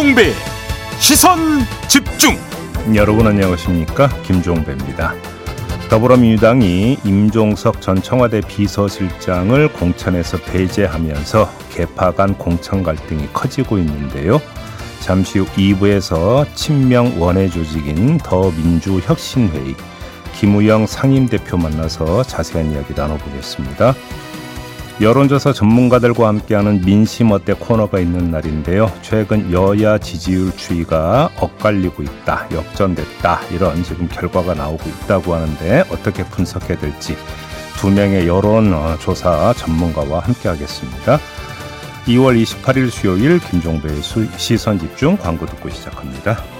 김종배 시선 집중 여러분 안녕하십니까 김종배입니다. 더불어민주당이 임종석 전 청와대 비서실장을 공천에서 배제하면서 개파 간 공천 갈등이 커지고 있는데요. 잠시 후 2부에서 친명 원외 조직인 더민주혁신회의 김우영 상임대표 만나서 자세한 이야기 나눠보겠습니다. 여론조사 전문가들과 함께하는 민심 어때 코너가 있는 날인데요. 최근 여야 지지율 추이가 엇갈리고 있다, 역전됐다 이런 지금 결과가 나오고 있다고 하는데 어떻게 분석해야 될지 두 명의 여론조사 전문가와 함께하겠습니다. 2월 28일 수요일 김종배의 시선 집중 광고 듣고 시작합니다.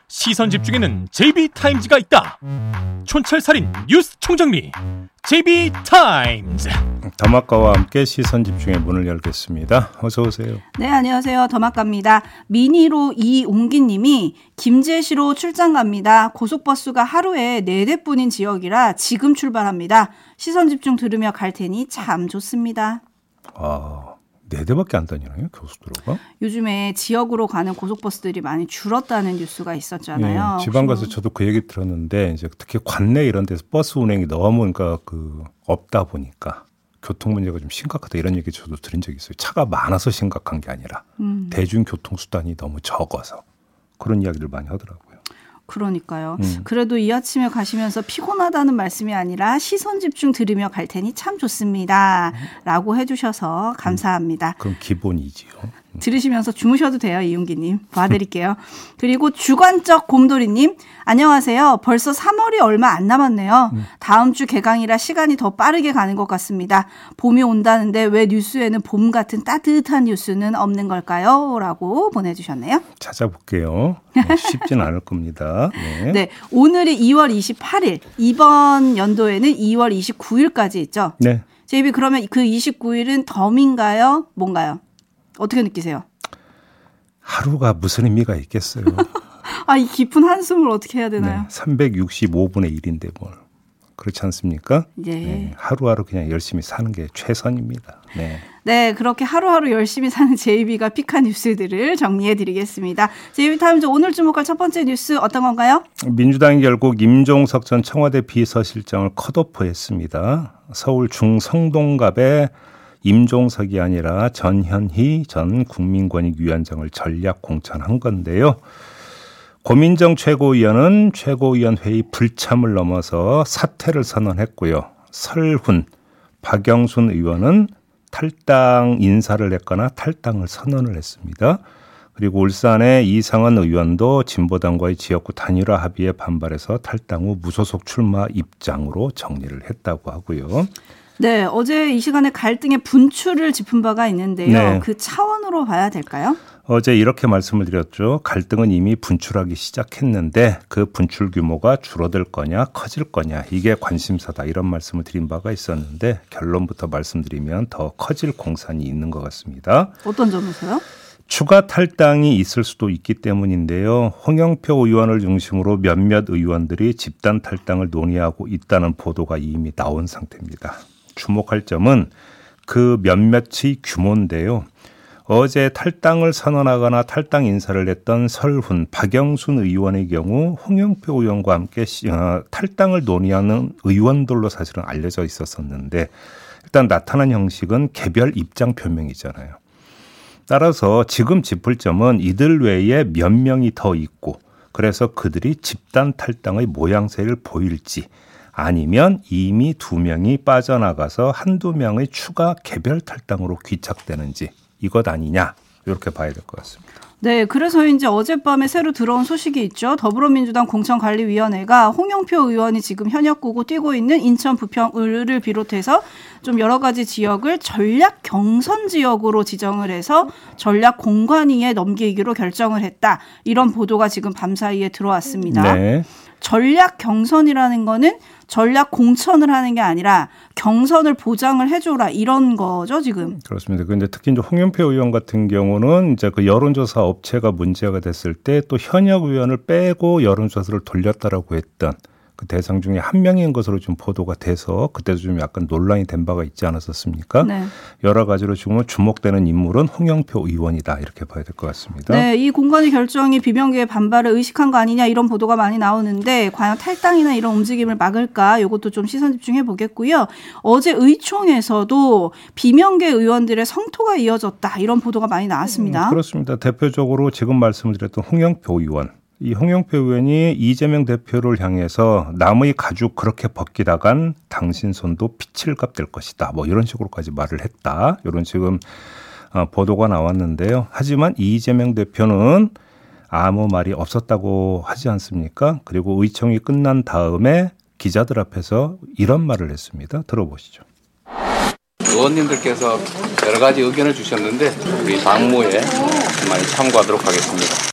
시선 집중에는 JB타임즈가 있다. 촌철살인 뉴스 총정리 JB타임즈. 더마카와 함께 시선 집중의 문을 열겠습니다. 어서 오세요. 네, 안녕하세요. 더마카입니다. 미니로 이옹기님이 김제 시로 출장 갑니다. 고속버스가 하루에 4대뿐인 지역이라 지금 출발합니다. 시선 집중 들으며 갈 테니 참 좋습니다. 아. 네 대밖에 안 다니나요 교수들로가 요즘에 지역으로 가는 고속버스들이 많이 줄었다는 뉴스가 있었잖아요. 네, 지방 가서 저도 그 얘기 들었는데 이제 특히 관내 이런 데서 버스 운행이 너무 그러니까 그 없다 보니까 교통 문제가 좀 심각하다 이런 얘기 저도 들은 적이 있어요. 차가 많아서 심각한 게 아니라 음. 대중교통 수단이 너무 적어서 그런 이야기들 많이 하더라고요. 그러니까요. 음. 그래도 이 아침에 가시면서 피곤하다는 말씀이 아니라 시선 집중 들으며 갈 테니 참 좋습니다. 라고 해주셔서 감사합니다. 음. 그럼 기본이지요. 들으시면서 주무셔도 돼요, 이용기님. 봐드릴게요. 그리고 주관적 곰돌이님, 안녕하세요. 벌써 3월이 얼마 안 남았네요. 음. 다음 주 개강이라 시간이 더 빠르게 가는 것 같습니다. 봄이 온다는데 왜 뉴스에는 봄 같은 따뜻한 뉴스는 없는 걸까요? 라고 보내주셨네요. 찾아볼게요. 네, 쉽진 않을 겁니다. 네. 네. 오늘이 2월 28일, 이번 연도에는 2월 29일까지 있죠? 네. 제이비 그러면 그 29일은 덤인가요? 뭔가요? 어떻게 느끼세요? 하루가 무슨 의미가 있겠어요. 아, 이 깊은 한숨을 어떻게 해야 되나요? 네, 365분의 1인데 뭘. 그렇지 않습니까? 예. 네, 하루하루 그냥 열심히 사는 게 최선입니다. 네. 네, 그렇게 하루하루 열심히 사는 JB가 pick한 뉴스들을 정리해 드리겠습니다. JB 타임즈 오늘 주목할 첫 번째 뉴스 어떤 건가요? 민주당이 결국 임종석 전 청와대 비서실장을 컷오프했습니다. 서울 중성동갑에 임종석이 아니라 전현희 전 국민권익위원장을 전략 공천한 건데요. 고민정 최고위원은 최고위원 회의 불참을 넘어서 사퇴를 선언했고요. 설훈, 박영순 의원은 탈당 인사를 했거나 탈당을 선언을 했습니다. 그리고 울산의 이상은 의원도 진보당과의 지역구 단일화 합의에 반발해서 탈당 후 무소속 출마 입장으로 정리를 했다고 하고요. 네, 어제 이 시간에 갈등의 분출을 짚은 바가 있는데요. 네. 그 차원으로 봐야 될까요? 어제 이렇게 말씀을 드렸죠. 갈등은 이미 분출하기 시작했는데 그 분출 규모가 줄어들 거냐, 커질 거냐, 이게 관심사다. 이런 말씀을 드린 바가 있었는데 결론부터 말씀드리면 더 커질 공산이 있는 것 같습니다. 어떤 점에서요? 추가 탈당이 있을 수도 있기 때문인데요. 홍영표 의원을 중심으로 몇몇 의원들이 집단 탈당을 논의하고 있다는 보도가 이미 나온 상태입니다. 주목할 점은 그 몇몇의 규모인데요. 어제 탈당을 선언하거나 탈당 인사를 했던 설훈, 박영순 의원의 경우 홍영표 의원과 함께 어, 탈당을 논의하는 의원들로 사실은 알려져 있었었는데 일단 나타난 형식은 개별 입장 표명이잖아요. 따라서 지금 짚을 점은 이들 외에 몇 명이 더 있고 그래서 그들이 집단 탈당의 모양새를 보일지 아니면 이미 두 명이 빠져나가서 한두 명의 추가 개별 탈당으로 귀착되는지 이것 아니냐 이렇게 봐야 될 것 같습니다. 네, 그래서 이제 어젯밤에 새로 들어온 소식이 있죠. 더불어민주당 공천관리위원회가 홍영표 의원이 지금 현역구고 뛰고 있는 인천 부평을 비롯해서 좀 여러 가지 지역을 전략 경선 지역으로 지정을 해서 전략 공관위에 넘기기로 결정을 했다. 이런 보도가 지금 밤사이에 들어왔습니다. 네. 전략 경선이라는 거는 전략 공천을 하는 게 아니라 경선을 보장을 해줘라 이런 거죠 지금. 그렇습니다. 그런데 특히 이제 홍영표 의원 같은 경우는 이제 그 여론조사 업체가 문제가 됐을 때 또 현역 의원을 빼고 여론조사를 돌렸다라고 했던 그 대상 중에 한 명인 것으로 좀 보도가 돼서 그때도 좀 약간 논란이 된 바가 있지 않았었습니까? 네. 여러 가지로 지금은 주목되는 인물은 홍영표 의원이다 이렇게 봐야 될 것 같습니다. 네, 이 공간의 결정이 비명계의 반발을 의식한 거 아니냐 이런 보도가 많이 나오는데 과연 탈당이나 이런 움직임을 막을까 이것도 좀 시선 집중해 보겠고요. 어제 의총에서도 비명계 의원들의 성토가 이어졌다 이런 보도가 많이 나왔습니다. 음, 그렇습니다. 대표적으로 지금 말씀을 드렸던 홍영표 의원 이 홍영표 의원이 이재명 대표를 향해서 남의 가죽 그렇게 벗기다간 당신 손도 피칠 값될 것이다. 뭐 이런 식으로까지 말을 했다. 이런 지금 어, 보도가 나왔는데요. 하지만 이재명 대표는 아무 말이 없었다고 하지 않습니까? 그리고 의총이 끝난 다음에 기자들 앞에서 이런 말을 했습니다. 들어보시죠. 의원님들께서 여러 가지 의견을 주셨는데 우리 당무에 많이 참고하도록 하겠습니다.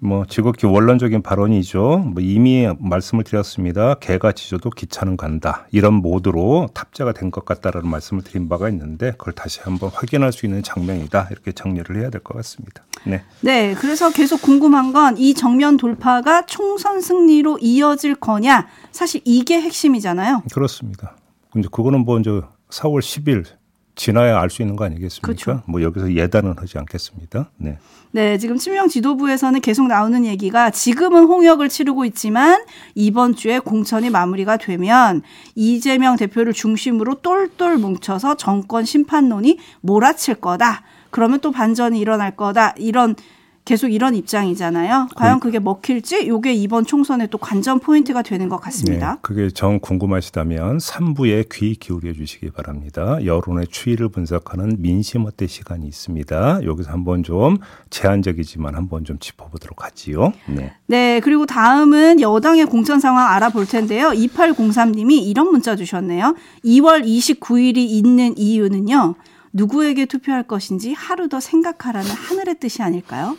뭐 지극히 원론적인 발언이죠. 뭐 이미 말씀을 드렸습니다. 개가 지져도 기차는 간다. 이런 모드로 탑재가 된 것 같다라는 말씀을 드린 바가 있는데 그걸 다시 한번 확인할 수 있는 장면이다. 이렇게 정리를 해야 될 것 같습니다. 네. 네. 그래서 계속 궁금한 건 이 정면 돌파가 총선 승리로 이어질 거냐. 사실 이게 핵심이잖아요. 그렇습니다. 근데 그거는 뭐 이제 4월 10일 지나야 알 수 있는 거 아니겠습니까? 그렇죠. 뭐 여기서 예단은 하지 않겠습니다. 네. 네, 지금 친명 지도부에서는 계속 나오는 얘기가 지금은 홍역을 치르고 있지만 이번 주에 공천이 마무리가 되면 이재명 대표를 중심으로 똘똘 뭉쳐서 정권 심판론이 몰아칠 거다. 그러면 또 반전이 일어날 거다. 이런 계속 이런 입장이잖아요. 과연 그게 먹힐지 요게 이번 총선의 또 관전 포인트가 되는 것 같습니다. 네, 그게 정 궁금하시다면 3부에 귀 기울여 주시기 바랍니다. 여론의 추이를 분석하는 민심 어때 시간이 있습니다. 여기서 한번 좀 제한적이지만 한번 좀 짚어보도록 하지요. 네. 네, 그리고 다음은 여당의 공천 상황 알아볼 텐데요. 2803님이 이런 문자 주셨네요. 2월 29일이 있는 이유는요. 누구에게 투표할 것인지 하루 더 생각하라는 하늘의 뜻이 아닐까요?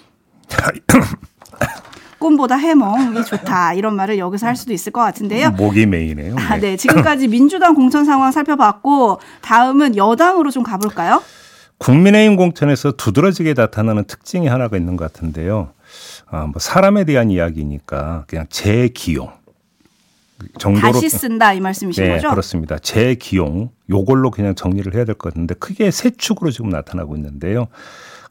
꿈보다 해몽이 좋다 이런 말을 여기서 할 수도 있을 것 같은데요. 목이 메이네요. 네. 아, 네. 지금까지 민주당 공천 상황 살펴봤고 다음은 여당으로 좀 가볼까요? 국민의힘 공천에서 두드러지게 나타나는 특징이 하나가 있는 것 같은데요. 아, 뭐 사람에 대한 이야기니까 그냥 재기용 정도로 다시 쓴다 이 말씀이신 네, 거죠? 그렇습니다. 재기용 요걸로 그냥 정리를 해야 될 것 같은데 크게 세 축으로 지금 나타나고 있는데요.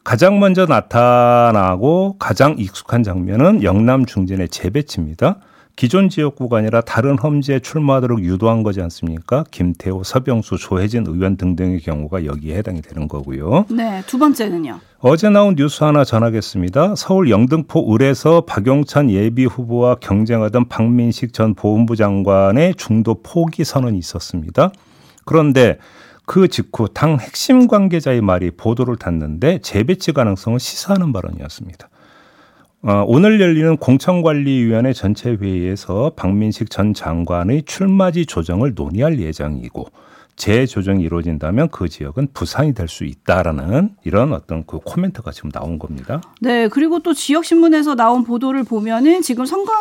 가장 먼저 나타나고 가장 익숙한 장면은 영남 중진의 재배치입니다. 기존 지역구가 아니라 다른 험지에 출마하도록 유도한 거지 않습니까? 김태호, 서병수, 조혜진 의원 등등의 경우가 여기에 해당이 되는 거고요. 네, 두 번째는요. 어제 나온 뉴스 하나 전하겠습니다. 서울 영등포 을에서 박용찬 예비 후보와 경쟁하던 박민식 전 보훈부 장관의 중도 포기 선언이 있었습니다. 그런데 그 직후 당 핵심 관계자의 말이 보도를 탔는데 재배치 가능성을 시사하는 발언이었습니다. 어, 오늘 열리는 공천관리위원회 전체 회의에서 박민식 전 장관의 출마지 조정을 논의할 예정이고 재조정이 이루어진다면 그 지역은 부산이 될 수 있다라는 이런 어떤 그 코멘트가 지금 나온 겁니다. 네, 그리고 또 지역 신문에서 나온 보도를 보면은 지금 선거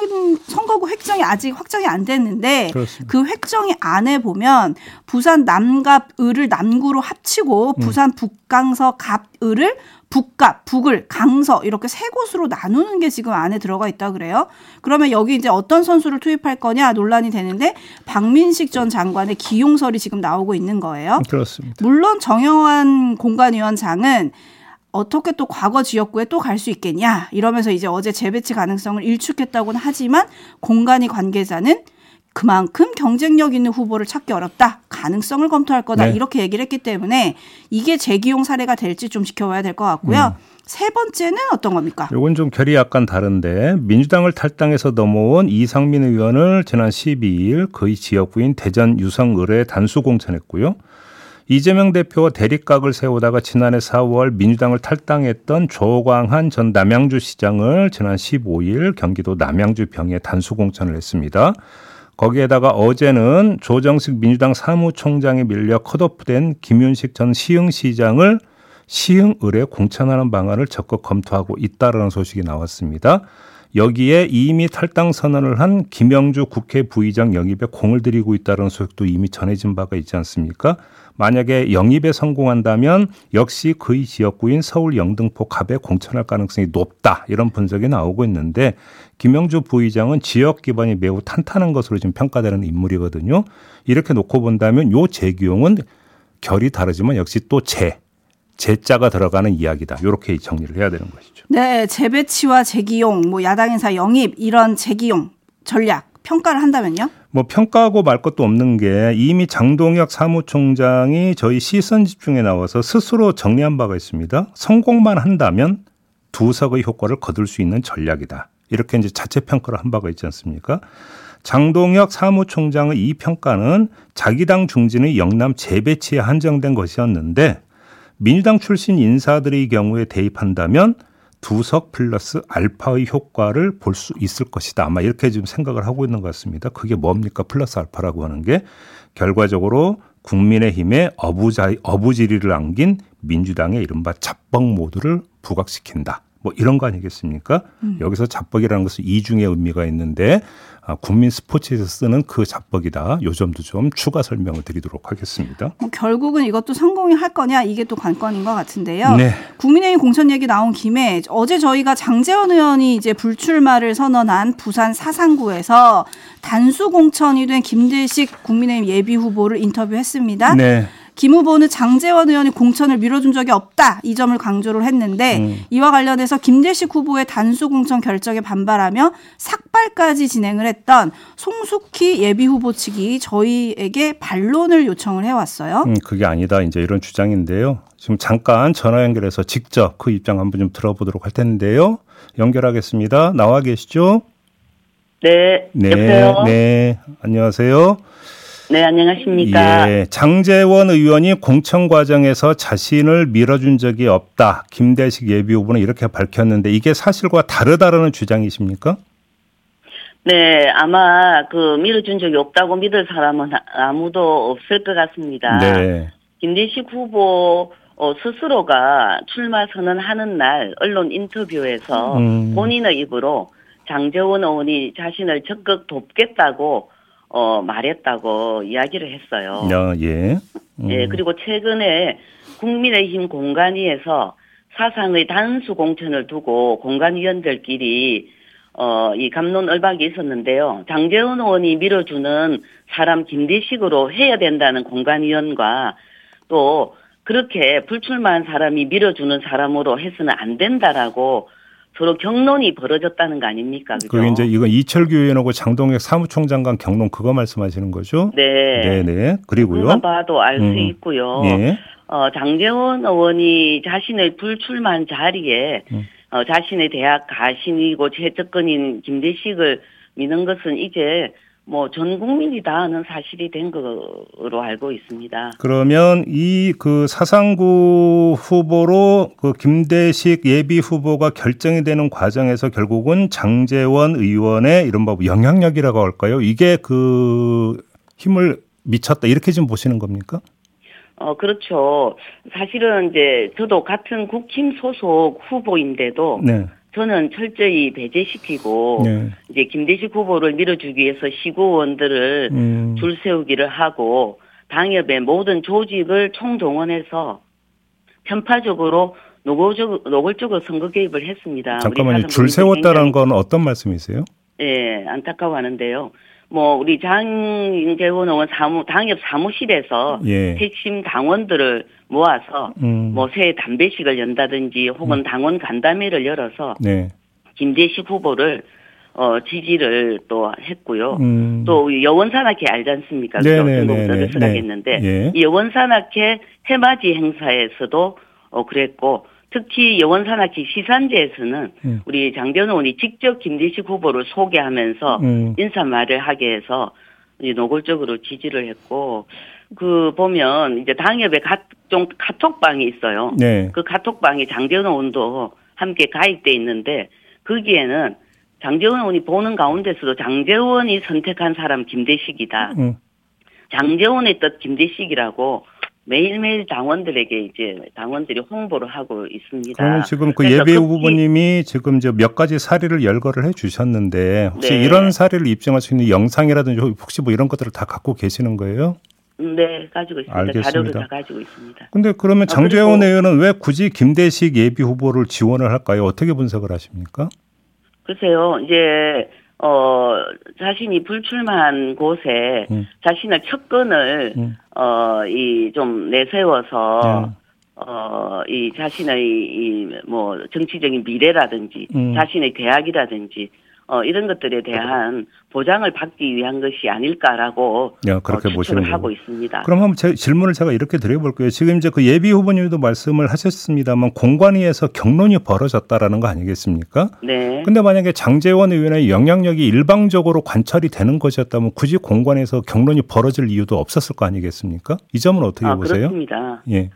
선거구 획정이 아직 확정이 안 됐는데 그렇습니다. 그 획정이 안에 보면 부산 남갑 을을 남구로 합치고 음. 부산 북강서 갑 을을 북갑, 북을, 강서 이렇게 세 곳으로 나누는 게 지금 안에 들어가 있다 그래요. 그러면 여기 이제 어떤 선수를 투입할 거냐 논란이 되는데 박민식 전 장관의 기용설이 지금 나오고 있는 거예요. 그렇습니다. 물론 정영환 공관위원장은 어떻게 또 과거 지역구에 또 갈 수 있겠냐 이러면서 이제 어제 재배치 가능성을 일축했다고는 하지만 공관위 관계자는 그만큼 경쟁력 있는 후보를 찾기 어렵다. 가능성을 검토할 거다. 네. 이렇게 얘기를 했기 때문에 이게 재기용 사례가 될지 좀 지켜봐야 될 것 같고요. 음. 세 번째는 어떤 겁니까? 이건 좀 결이 약간 다른데 민주당을 탈당해서 넘어온 이상민 의원을 지난 12일 그의 지역구인 대전 유성을에 단수 공천했고요. 이재명 대표와 대립각을 세우다가 지난해 4월 민주당을 탈당했던 조광한 전 남양주 시장을 지난 15일 경기도 남양주 병에 단수 공천을 했습니다. 거기에다가 어제는 조정식 민주당 사무총장에 밀려 컷오프된 김윤식 전 시흥시장을 시흥을에 공천하는 방안을 적극 검토하고 있다라는 소식이 나왔습니다. 여기에 이미 탈당 선언을 한 김영주 국회 부의장 영입에 공을 들이고 있다는 소식도 이미 전해진 바가 있지 않습니까? 만약에 영입에 성공한다면 역시 그의 지역구인 서울 영등포 갑에 공천할 가능성이 높다 이런 분석이 나오고 있는데 김영주 부의장은 지역 기반이 매우 탄탄한 것으로 지금 평가되는 인물이거든요. 이렇게 놓고 본다면 요 재기용은 결이 다르지만 역시 또 재, 재자가 들어가는 이야기다. 이렇게 정리를 해야 되는 것이죠. 네, 재배치와 재기용, 뭐 야당 인사 영입 이런 재기용 전략 평가를 한다면요? 뭐 평가하고 말 것도 없는 게 이미 장동혁 사무총장이 저희 시선 집중에 나와서 스스로 정리한 바가 있습니다. 성공만 한다면 두 석의 효과를 거둘 수 있는 전략이다. 이렇게 이제 자체 평가를 한 바가 있지 않습니까? 장동혁 사무총장의 이 평가는 자기 당 중진의 영남 재배치에 한정된 것이었는데 민주당 출신 인사들의 경우에 대입한다면 두석 플러스 알파의 효과를 볼 수 있을 것이다. 아마 이렇게 지금 생각을 하고 있는 것 같습니다. 그게 뭡니까? 플러스 알파라고 하는 게 결과적으로 국민의힘의 어부자, 어부지리를 안긴 민주당의 이른바 잡벅 모드를 부각시킨다. 뭐 이런 거 아니겠습니까? 음. 여기서 잡벅이라는 것은 이중의 의미가 있는데 아, 국민 스포츠에서 쓰는 그 잡벅이다. 요 점도 좀 추가 설명을 드리도록 하겠습니다. 뭐 결국은 이것도 성공이 할 거냐 이게 또 관건인 것 같은데요. 네. 국민의힘 공천 얘기 나온 김에 어제 저희가 장재원 의원이 이제 불출마를 선언한 부산 사상구에서 단수 공천이 된 김대식 국민의힘 예비 후보를 인터뷰했습니다. 네. 김 후보는 장재원 의원이 공천을 밀어준 적이 없다 이 점을 강조를 했는데 음. 이와 관련해서 김대식 후보의 단수 공천 결정에 반발하며 삭발까지 진행을 했던 송숙희 예비 후보 측이 저희에게 반론을 요청을 해왔어요. 음, 그게 아니다 이제 이런 주장인데요. 지금 잠깐 전화 연결해서 직접 그 입장 한번 좀 들어보도록 할 텐데요. 연결하겠습니다. 나와 계시죠? 네. 네. 여보세요? 네. 안녕하세요. 네, 안녕하십니까. 예, 장재원 의원이 공천 과정에서 자신을 밀어준 적이 없다. 김대식 예비 후보는 이렇게 밝혔는데 이게 사실과 다르다라는 주장이십니까? 네, 아마 그 밀어준 적이 없다고 믿을 사람은 아무도 없을 것 같습니다. 네. 김대식 후보 어, 스스로가 출마 선언하는 날 언론 인터뷰에서 음. 본인의 입으로 장재원 의원이 자신을 적극 돕겠다고 어, 말했다고 이야기를 했어요. 야, 예. 음. 예, 그리고 최근에 국민의힘 공간위에서 사상의 단수 공천을 두고 공간위원들끼리 어, 이 감론 을박이 있었는데요. 장재원 의원이 밀어주는 사람 김대식으로 해야 된다는 공간위원과 또 그렇게 불출마한 사람이 밀어주는 사람으로 해서는 안 된다라고 서로 경론이 벌어졌다는 거 아닙니까? 그죠? 그게 이제 이건 이철규 의원하고 장동혁 사무총장 간 경론 그거 말씀하시는 거죠? 네. 네네. 그리고요. 그만 봐도 알수 음. 있고요. 예. 어, 장재원 의원이 자신의 불출마한 자리에 음. 어, 자신의 대학 가신이고 최측근인 김대식을 미는 것은 이제 뭐 전 국민이 다 아는 사실이 된 거로 알고 있습니다. 그러면 이 그 사상구 후보로 그 김대식 예비 후보가 결정이 되는 과정에서 결국은 장재원 의원의 이른바 영향력이라고 할까요? 이게 그 힘을 미쳤다 이렇게 좀 보시는 겁니까? 어 그렇죠. 사실은 이제 저도 같은 국힘 소속 후보인데도 네. 저는 철저히 배제시키고 네. 이제 김대식 후보를 밀어주기 위해서 시구원들을 음. 줄 세우기를 하고 당협의 모든 조직을 총동원해서 편파적으로 노골적, 노골적으로 선거 개입을 했습니다. 잠깐만요. 줄 세웠다는 건 어떤 말씀이세요? 예, 네, 안타까워하는데요. 뭐 우리 장재원 의원 사무 당협 사무실에서 예. 핵심 당원들을 모아서 음. 뭐새 담배식을 연다든지 혹은 음. 당원 간담회를 열어서 네. 김대식 후보를 어 지지를 또 했고요. 음. 또 여원산악회 알지 않습니까? 전국적으로 쓰라겠는데 예. 이 여원산악회 해맞이 행사에서도 어 그랬고 특히 여원산악회 시산제에서는 음. 우리 장변 의원이 직접 김대식 후보를 소개하면서 음. 인사말을 하게 해서 이제 노골적으로 지지를 했고 그 보면 이제 당협에 각종 카톡방이 있어요. 네. 그 카톡방에 장재원 의원도 함께 가입돼 있는데 거기에는 장재원 의원이 보는 가운데서도 장재원이 선택한 사람 김대식이다. 음. 장재원의 뜻 김대식이라고 매일매일 당원들에게 이제 당원들이 홍보를 하고 있습니다. 그러면 지금 그 예비 그 후보님이 지금 몇 가지 사례를 열거를 해 주셨는데 혹시 네. 이런 사례를 입증할 수 있는 영상이라든지 혹시 뭐 이런 것들을 다 갖고 계시는 거예요? 네, 가지고 있습니다. 알겠습니다. 자료를 다 가지고 있습니다. 근데 그러면 아, 장재원 아, 의원은 왜 굳이 김대식 예비 후보를 지원을 할까요? 어떻게 분석을 하십니까? 글쎄요, 이제 어 자신이 불출마한 곳에 음. 자신의 척근을 음. 어 이 좀 내세워서 음. 어 이 자신의 이 뭐 정치적인 미래라든지 음. 자신의 대학이라든지 어, 이런 것들에 대한 보장을 받기 위한 것이 아닐까라고 야, 그렇게 어, 추측을 하고 있습니다. 그럼 한번 제 질문을 제가 이렇게 드려볼게요. 지금 이제 그 예비 후보님도 말씀을 하셨습니다만 공관위에서 경론이 벌어졌다라는 거 아니겠습니까? 네. 근데 만약에 장재원 의원의 영향력이 일방적으로 관찰이 되는 것이었다면 굳이 공관에서 경론이 벌어질 이유도 없었을 거 아니겠습니까? 이 점은 어떻게 아, 보세요? 그렇습니다. 예.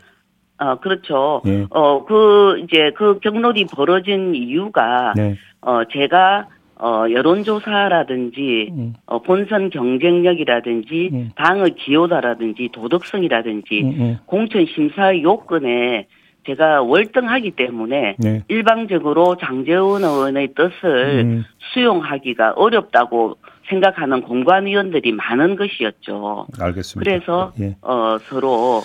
아, 그렇죠. 예. 어, 그, 이제 그 경론이 벌어진 이유가, 네. 어, 제가 어, 여론조사라든지, 음. 어, 본선 경쟁력이라든지, 음. 당의 기여다라든지, 도덕성이라든지, 음, 음. 공천 심사 요건에 제가 월등하기 때문에 네. 일방적으로 장재원 의원의 뜻을 음. 수용하기가 어렵다고 생각하는 공관위원들이 많은 것이었죠. 알겠습니다. 그래서 예. 어, 서로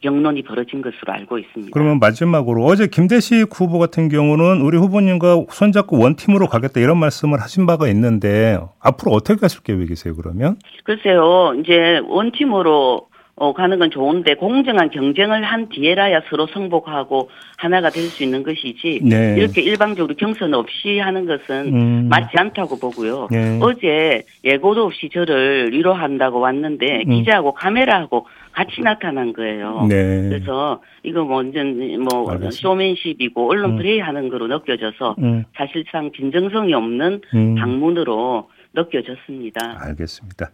경론이 벌어진 것으로 알고 있습니다. 그러면 마지막으로 어제 김대식 후보 같은 경우는 우리 후보님과 손잡고 원팀으로 가겠다 이런 말씀을 하신 바가 있는데 앞으로 어떻게 하실 계획이세요 그러면? 글쎄요 이제 원팀으로 어, 가는 건 좋은데 공정한 경쟁을 한 뒤에라야 서로 성복하고 하나가 될 수 있는 것이지 네. 이렇게 일방적으로 경선 없이 하는 것은 음. 맞지 않다고 보고요. 네. 어제 예고도 없이 저를 위로한다고 왔는데 음. 기자하고 카메라하고 같이 나타난 거예요. 네. 그래서 이거 뭐 완전 뭐 알겠습니다. 쇼맨십이고 언론 음. 플레이하는 거로 느껴져서 음. 사실상 진정성이 없는 음. 방문으로 느껴졌습니다. 알겠습니다.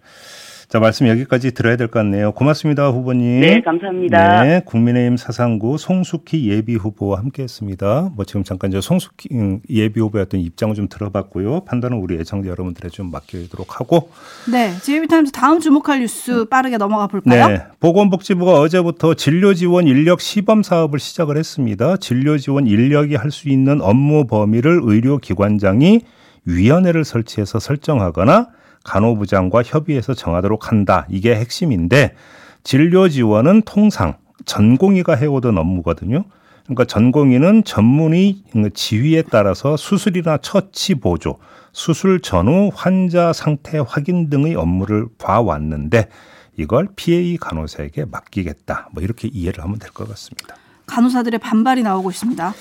자, 말씀 여기까지 들어야 될 것 같네요. 고맙습니다, 후보님. 네, 감사합니다. 네, 국민의힘 사상구 송숙희 예비 후보와 함께 했습니다. 뭐 지금 잠깐 저 송숙희 음, 예비 후보의 어떤 입장을 좀 들어봤고요. 판단은 우리 애청자 여러분들에 좀 맡기도록 하고. 네, JB타임즈 다음 주목할 뉴스 빠르게 넘어가 볼까요? 네, 보건복지부가 어제부터 진료 지원 인력 시범 사업을 시작을 했습니다. 진료 지원 인력이 할 수 있는 업무 범위를 의료기관장이 위원회를 설치해서 설정하거나 간호부장과 협의해서 정하도록 한다. 이게 핵심인데 진료 지원은 통상 전공의가 해오던 업무거든요. 그러니까 전공의는 전문의 지휘에 따라서 수술이나 처치 보조, 수술 전후 환자 상태 확인 등의 업무를 봐왔는데 이걸 PA 간호사에게 맡기겠다. 뭐 이렇게 이해를 하면 될 것 같습니다. 간호사들의 반발이 나오고 있습니다.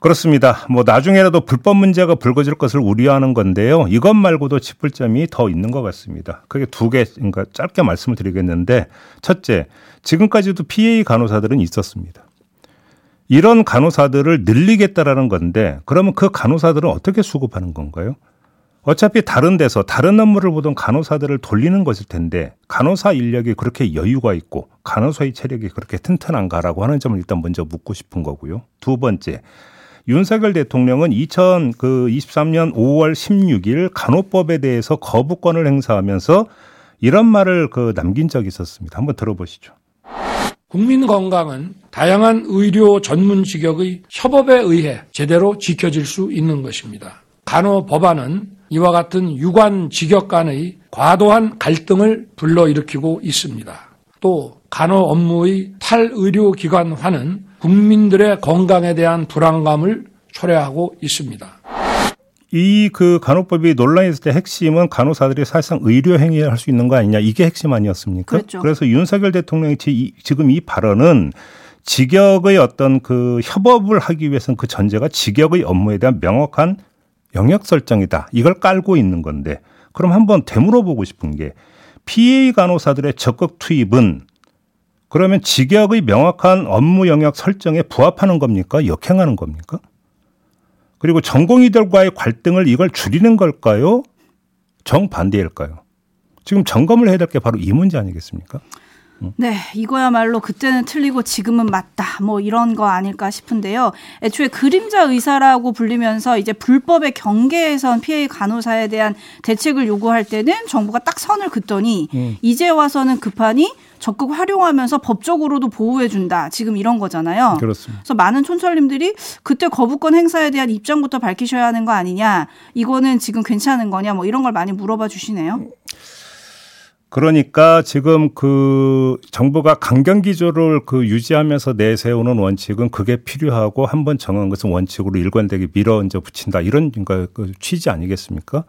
그렇습니다. 뭐 나중에라도 불법 문제가 불거질 것을 우려하는 건데요. 이것 말고도 짚을 점이 더 있는 것 같습니다. 그게 두 개, 그러니까 짧게 말씀을 드리겠는데, 첫째, 지금까지도 PA 간호사들은 있었습니다. 이런 간호사들을 늘리겠다라는 건데, 그러면 그 간호사들은 어떻게 수급하는 건가요? 어차피 다른 데서 다른 업무를 보던 간호사들을 돌리는 것일 텐데 간호사 인력이 그렇게 여유가 있고 간호사의 체력이 그렇게 튼튼한가라고 하는 점을 일단 먼저 묻고 싶은 거고요. 두 번째, 윤석열 대통령은 2023년 5월 16일 간호법에 대해서 거부권을 행사하면서 이런 말을 그 남긴 적이 있었습니다. 한번 들어보시죠. 국민 건강은 다양한 의료 전문 직역의 협업에 의해 제대로 지켜질 수 있는 것입니다. 간호 법안은 이와 같은 유관 직역 간의 과도한 갈등을 불러일으키고 있습니다. 또 간호 업무의 탈의료기관화는 국민들의 건강에 대한 불안감을 초래하고 있습니다. 이 그 간호법이 논란이 있을 때 핵심은 간호사들이 사실상 의료 행위를 할 수 있는 거 아니냐 이게 핵심 아니었습니까? 그렇죠. 그래서 윤석열 대통령이 지금 이 발언은 직역의 어떤 그 협업을 하기 위해서는 그 전제가 직역의 업무에 대한 명확한 영역 설정이다. 이걸 깔고 있는 건데 그럼 한번 되물어 보고 싶은 게 PA 간호사들의 적극 투입은 그러면 직역의 명확한 업무 영역 설정에 부합하는 겁니까? 역행하는 겁니까? 그리고 전공의들과의 갈등을 이걸 줄이는 걸까요? 정반대일까요? 지금 점검을 해야 될 게 바로 이 문제 아니겠습니까? 네, 이거야말로 그때는 틀리고 지금은 맞다. 뭐 이런 거 아닐까 싶은데요. 애초에 그림자 의사라고 불리면서 이제 불법의 경계에선 피해 간호사에 대한 대책을 요구할 때는 정부가 딱 선을 긋더니 음. 이제 와서는 급하니 적극 활용하면서 법적으로도 보호해준다. 지금 이런 거잖아요. 그렇습니다. 그래서 많은 촌철님들이 그때 거부권 행사에 대한 입장부터 밝히셔야 하는 거 아니냐. 이거는 지금 괜찮은 거냐. 뭐 이런 걸 많이 물어봐 주시네요. 그러니까 지금 그 정부가 강경 기조를 그 유지하면서 내세우는 원칙은 그게 필요하고 한 번 정한 것은 원칙으로 일관되게 밀어 얹어 붙인다 이런 그 취지 아니겠습니까?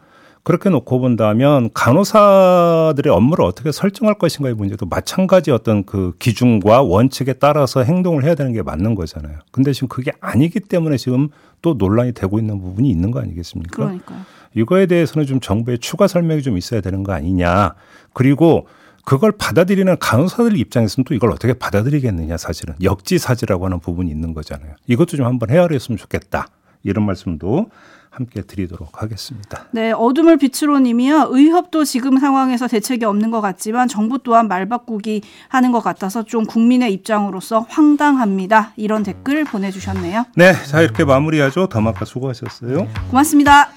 그렇게 놓고 본다면 간호사들의 업무를 어떻게 설정할 것인가의 문제도 마찬가지 어떤 그 기준과 원칙에 따라서 행동을 해야 되는 게 맞는 거잖아요. 근데 지금 그게 아니기 때문에 지금 또 논란이 되고 있는 부분이 있는 거 아니겠습니까? 그러니까요. 이거에 대해서는 좀 정부의 추가 설명이 좀 있어야 되는 거 아니냐. 그리고 그걸 받아들이는 간호사들 입장에서는 또 이걸 어떻게 받아들이겠느냐 사실은 역지사지라고 하는 부분이 있는 거잖아요. 이것도 좀 한번 헤아렸으면 좋겠다. 이런 말씀도 함께 드리도록 하겠습니다. 네, 어둠을 빛으로 님이요. 의협도 지금 상황에서 대책이 없는 것 같지만 정부 또한 말바꾸기 하는 것 같아서 좀 국민의 입장으로서 황당합니다. 이런 댓글 보내주셨네요. 네, 자 이렇게 마무리하죠. 더마카 수고하셨어요. 고맙습니다.